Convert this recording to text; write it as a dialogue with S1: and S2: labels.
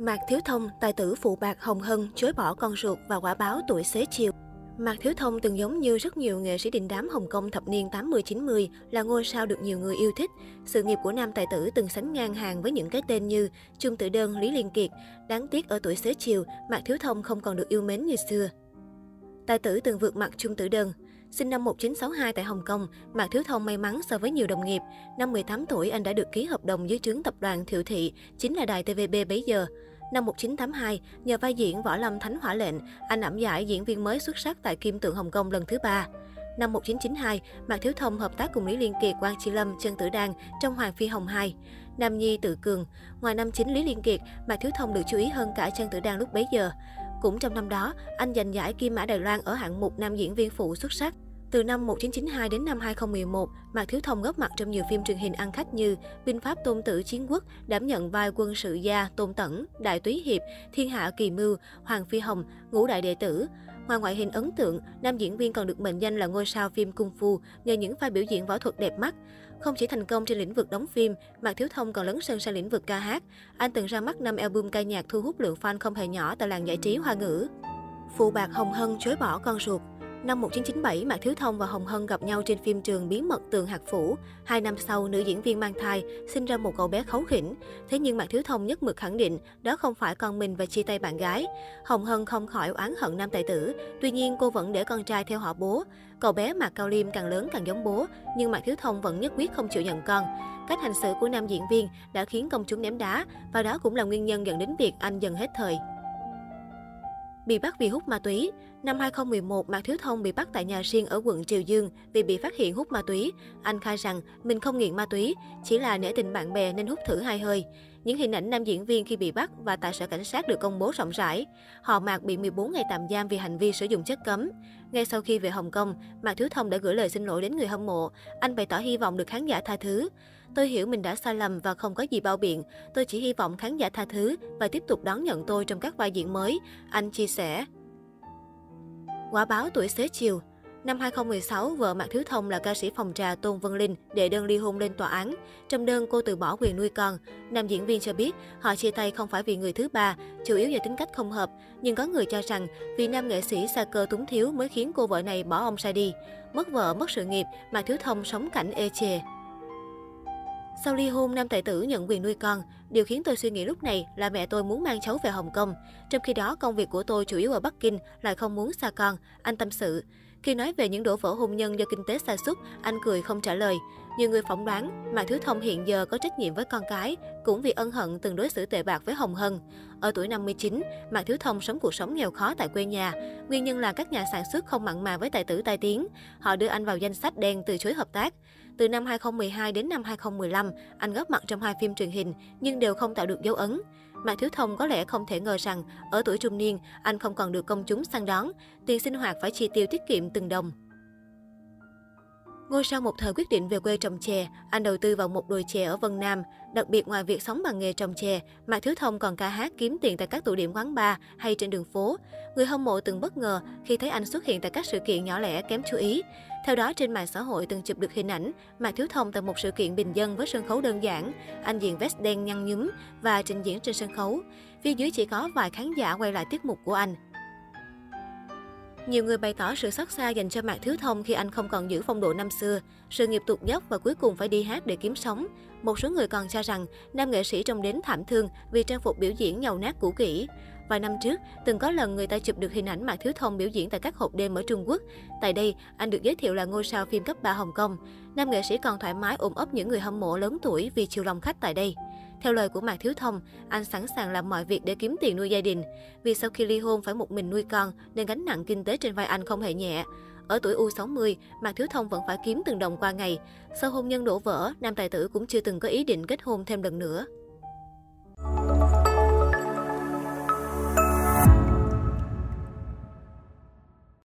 S1: Mạc Thiếu Thông, tài tử phụ bạc Hồng Hân, chối bỏ con ruột và quả báo tuổi xế chiều. Mạc Thiếu Thông từng giống như rất nhiều nghệ sĩ đình đám Hồng Kông thập niên 80-90 là ngôi sao được nhiều người yêu thích. Sự nghiệp của nam tài tử từng sánh ngang hàng với những cái tên như Trung Tử Đơn, Lý Liên Kiệt. Đáng tiếc ở tuổi xế chiều, Mạc Thiếu Thông không còn được yêu mến như xưa. Tài tử từng vượt mặt Trung Tử Đơn. Sinh năm 1962 tại Hồng Kông, Mạc Thiếu Thông may mắn so với nhiều đồng nghiệp. Năm 18 tuổi, anh đã được ký hợp đồng dưới trướng tập đoàn Thiệu Thị, chính là đài TVB bấy giờ. Năm 1982, nhờ vai diễn Võ Lâm Thánh Hỏa Lệnh, anh ẩm giải diễn viên mới xuất sắc tại Kim Tượng Hồng Kông lần thứ ba. Năm 1992, Mạc Thiếu Thông hợp tác cùng Lý Liên Kiệt, Quang Chi Lâm, Trần Tử Đan trong Hoàng Phi Hồng 2. Nam Nhi Tự Cường, ngoài năm chính Lý Liên Kiệt, Mạc Thiếu Thông được chú ý hơn cả Trần Tử Đan lúc bấy giờ. Cũng trong năm đó, anh giành giải Kim Mã Đài Loan ở hạng mục nam diễn viên phụ xuất sắc. Từ năm 1992 đến năm 2011, Mạc Thiếu Thông góp mặt trong nhiều phim truyền hình ăn khách như Binh pháp Tôn Tử Chiến Quốc, đảm nhận vai quân sự gia Tôn Tẩn, Đại Túy Hiệp, Thiên Hạ Kỳ Mưu, Hoàng Phi Hồng, Ngũ Đại Đệ Tử. Ngoài ngoại hình ấn tượng, nam diễn viên còn được mệnh danh là ngôi sao phim cung phu nhờ những pha biểu diễn võ thuật đẹp mắt. Không chỉ thành công trên lĩnh vực đóng phim, Mạc Thiếu Thông còn lấn sân sang lĩnh vực ca hát. Anh từng ra mắt năm album ca nhạc thu hút lượng fan không hề nhỏ tại làng giải trí hoa ngữ. Phụ bạc Hồng Hân chối bỏ con ruột Năm 1997, Mạc Thiếu Thông và Hồng Hân gặp nhau trên phim trường Bí mật tường hạt phủ. Hai năm sau, nữ diễn viên mang thai, sinh ra một cậu bé khấu khỉnh. Thế nhưng Mạc Thiếu Thông nhất mực khẳng định đó không phải con mình và chia tay bạn gái. Hồng Hân không khỏi oán hận nam tài tử. Tuy nhiên, cô vẫn để con trai theo họ bố. Cậu bé Mạc Cao Liêm càng lớn càng giống bố, nhưng Mạc Thiếu Thông vẫn nhất quyết không chịu nhận con. Cách hành xử của nam diễn viên đã khiến công chúng ném đá, và đó cũng là nguyên nhân dẫn đến việc anh dần hết thời. Bị bắt vì hút ma túy. Năm 2011, Mạc Thiếu Thông bị bắt tại nhà riêng ở quận Triều Dương vì bị phát hiện hút ma túy. Anh khai rằng mình không nghiện ma túy, chỉ là nể tình bạn bè nên hút thử hai hơi. Những hình ảnh nam diễn viên khi bị bắt và tại sở cảnh sát được công bố rộng rãi. Họ Mạc bị 14 ngày tạm giam vì hành vi sử dụng chất cấm. Ngay sau khi về Hồng Kông, Mạc Thiếu Thông đã gửi lời xin lỗi đến người hâm mộ. Anh bày tỏ hy vọng được khán giả tha thứ. Tôi hiểu mình đã sai lầm và không có gì bao biện. Tôi chỉ hy vọng khán giả tha thứ và tiếp tục đón nhận tôi trong các vai diễn mới. Anh chia sẻ. Quả báo tuổi xế chiều Năm 2016, vợ Mạc Thiếu Thông là ca sĩ phòng trà Tôn Vân Linh đệ đơn ly hôn lên tòa án. Trong đơn, cô từ bỏ quyền nuôi con. Nam diễn viên cho biết họ chia tay không phải vì người thứ ba, chủ yếu do tính cách không hợp. Nhưng có người cho rằng vì nam nghệ sĩ xa cơ túng thiếu mới khiến cô vợ này bỏ ông ra đi. Mất vợ, mất sự nghiệp, Mạc Thiếu Thông sống cảnh ê chề. Sau ly hôn, nam tài tử nhận quyền nuôi con. Điều khiến tôi suy nghĩ lúc này là mẹ tôi muốn mang cháu về Hồng Kông. Trong khi đó, công việc của tôi chủ yếu ở Bắc Kinh, lại không muốn xa con. Anh tâm sự. Khi nói về những đổ vỡ hôn nhân do kinh tế sa sút, anh cười không trả lời. Nhiều người phỏng đoán, Mạc Thiếu Thông hiện giờ có trách nhiệm với con cái, cũng vì ân hận từng đối xử tệ bạc với Hồng Hân. Ở tuổi 59, Mạc Thiếu Thông sống cuộc sống nghèo khó tại quê nhà. Nguyên nhân là các nhà sản xuất không mặn mà với tài tử tai tiếng. Họ đưa anh vào danh sách đen từ chối hợp tác. Từ năm 2012 đến năm 2015, anh góp mặt trong hai phim truyền hình, nhưng đều không tạo được dấu ấn. Mạc Thiếu Thông có lẽ không thể ngờ rằng, ở tuổi trung niên, anh không còn được công chúng săn đón, tiền sinh hoạt phải chi tiêu tiết kiệm từng đồng. Ngôi sao một thời quyết định về quê trồng chè, anh đầu tư vào một đồi chè ở Vân Nam. Đặc biệt ngoài việc sống bằng nghề trồng chè, Mạc Thiếu Thông còn ca hát kiếm tiền tại các tụ điểm quán bar hay trên đường phố. Người hâm mộ từng bất ngờ khi thấy anh xuất hiện tại các sự kiện nhỏ lẻ kém chú ý. Theo đó, trên mạng xã hội từng chụp được hình ảnh Mạc Thiếu Thông tại một sự kiện bình dân với sân khấu đơn giản. Anh diện vest đen nhăn nhúm và trình diễn trên sân khấu. Phía dưới chỉ có vài khán giả quay lại tiết mục của anh. Nhiều người bày tỏ sự xót xa dành cho Mạc Thiếu Thông khi anh không còn giữ phong độ năm xưa, sự nghiệp tụt dốc và cuối cùng phải đi hát để kiếm sống. Một số người còn cho rằng nam nghệ sĩ trông đến thảm thương vì trang phục biểu diễn nhầu nát cũ kỹ. Vài năm trước, từng có lần người ta chụp được hình ảnh Mạc Thiếu Thông biểu diễn tại các hộp đêm ở Trung Quốc. Tại đây, anh được giới thiệu là ngôi sao phim cấp 3 Hồng Kông. Nam nghệ sĩ còn thoải mái ôm ấp những người hâm mộ lớn tuổi vì chiều lòng khách tại đây. Theo lời của Mạc Thiếu Thông, anh sẵn sàng làm mọi việc để kiếm tiền nuôi gia đình. Vì sau khi ly hôn phải một mình nuôi con, nên gánh nặng kinh tế trên vai anh không hề nhẹ. Ở tuổi U60, Mạc Thiếu Thông vẫn phải kiếm từng đồng qua ngày. Sau hôn nhân đổ vỡ, nam tài tử cũng chưa từng có ý định kết hôn thêm lần nữa.